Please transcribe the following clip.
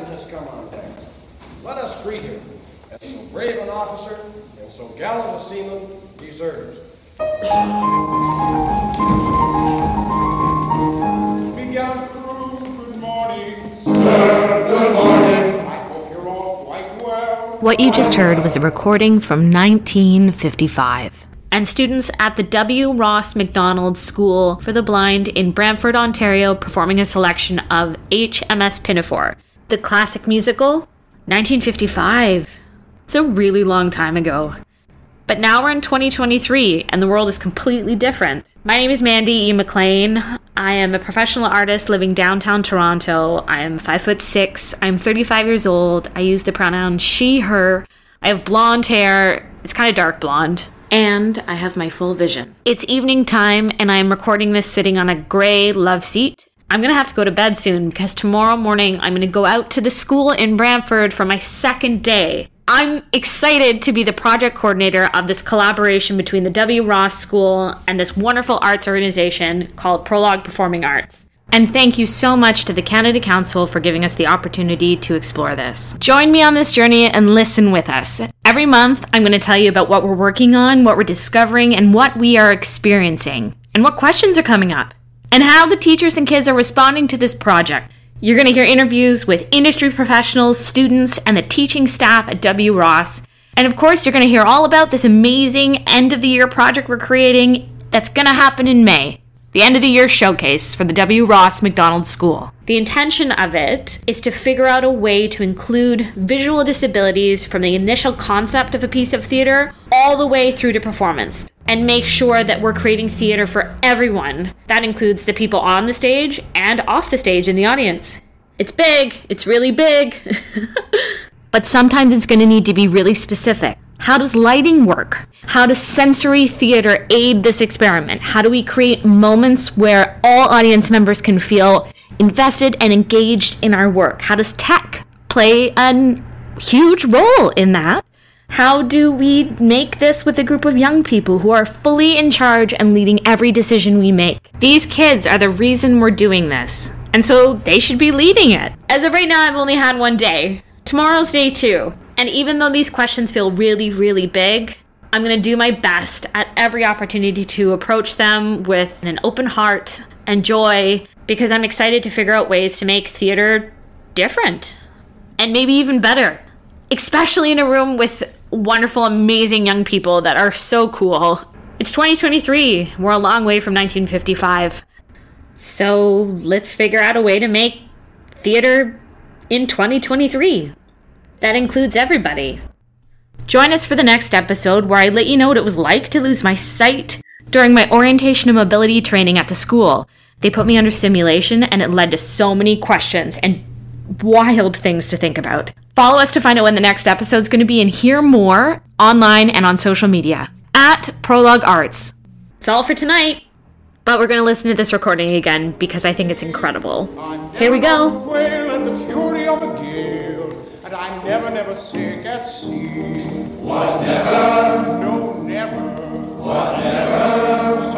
captain has come on deck. Let us greet him as so brave an officer and so gallant a seaman deserves. Begun crew, good morning. Good morning. I hope you're all quite well. What you just heard was a recording from 1955. And students at the W. Ross Macdonald School for the Blind in Brantford, Ontario, performing a selection of HMS Pinafore, the classic musical, 1955. It's a really long time ago. But now we're in 2023 and the world is completely different. My name is Mandy E. MacLean. I am a professional artist living downtown Toronto. I am five foot six. I'm 35 years old. I use the pronoun she, her. I have blonde hair. It's kind of dark blonde. And I have my full vision. It's evening time and I'm recording this sitting on a gray love seat. I'm gonna have to go to bed soon because tomorrow morning I'm gonna go out to the school in Brantford for my second day. I'm excited to be the project coordinator of this collaboration between the W. Ross School and this wonderful arts organization called Prologue Performing Arts. And thank you so much to the Canada Council for giving us the opportunity to explore this. Join me on this journey and listen with us. Every month, I'm going to tell you about what we're working on, what we're discovering, and what we are experiencing, and what questions are coming up, and how the teachers and kids are responding to this project. You're going to hear interviews with industry professionals, students, and the teaching staff at W. Ross. And of course, you're going to hear all about this amazing end of the year project we're creating that's going to happen in May the end of the year showcase for the W. Ross Macdonald School. The intention of it is to figure out a way to include visual disabilities from the initial concept of a piece of theater all the way through to performance and make sure that we're creating theater for everyone. That includes the people on the stage and off the stage in the audience. It's big, it's really big. but sometimes it's going to need to be really specific. How does lighting work? How does sensory theater aid this experiment? How do we create moments where all audience members can feel invested and engaged in our work? How does tech play a huge role in that? How do we make this with a group of young people who are fully in charge and leading every decision we make? These kids are the reason we're doing this, and so they should be leading it. As of right now, I've only had one day. Tomorrow's day two. And even though these questions feel really, really big, I'm going to do my best at every opportunity to approach them with an open heart and joy because I'm excited to figure out ways to make theater different and maybe even better, especially in a room with wonderful, amazing young people that are so cool. It's 2023. We're a long way from 1955. So let's figure out a way to make theater in 2023. That includes everybody. Join us for the next episode where I let you know what it was like to lose my sight during my orientation and mobility training at the school. They put me under simulation and it led to so many questions and wild things to think about. Follow us to find out when the next episode is going to be and hear more online and on social media at Prologue Arts. It's all for tonight, but we're going to listen to this recording again because I think it's incredible. Here we go. Whatever. No, never. Whatever.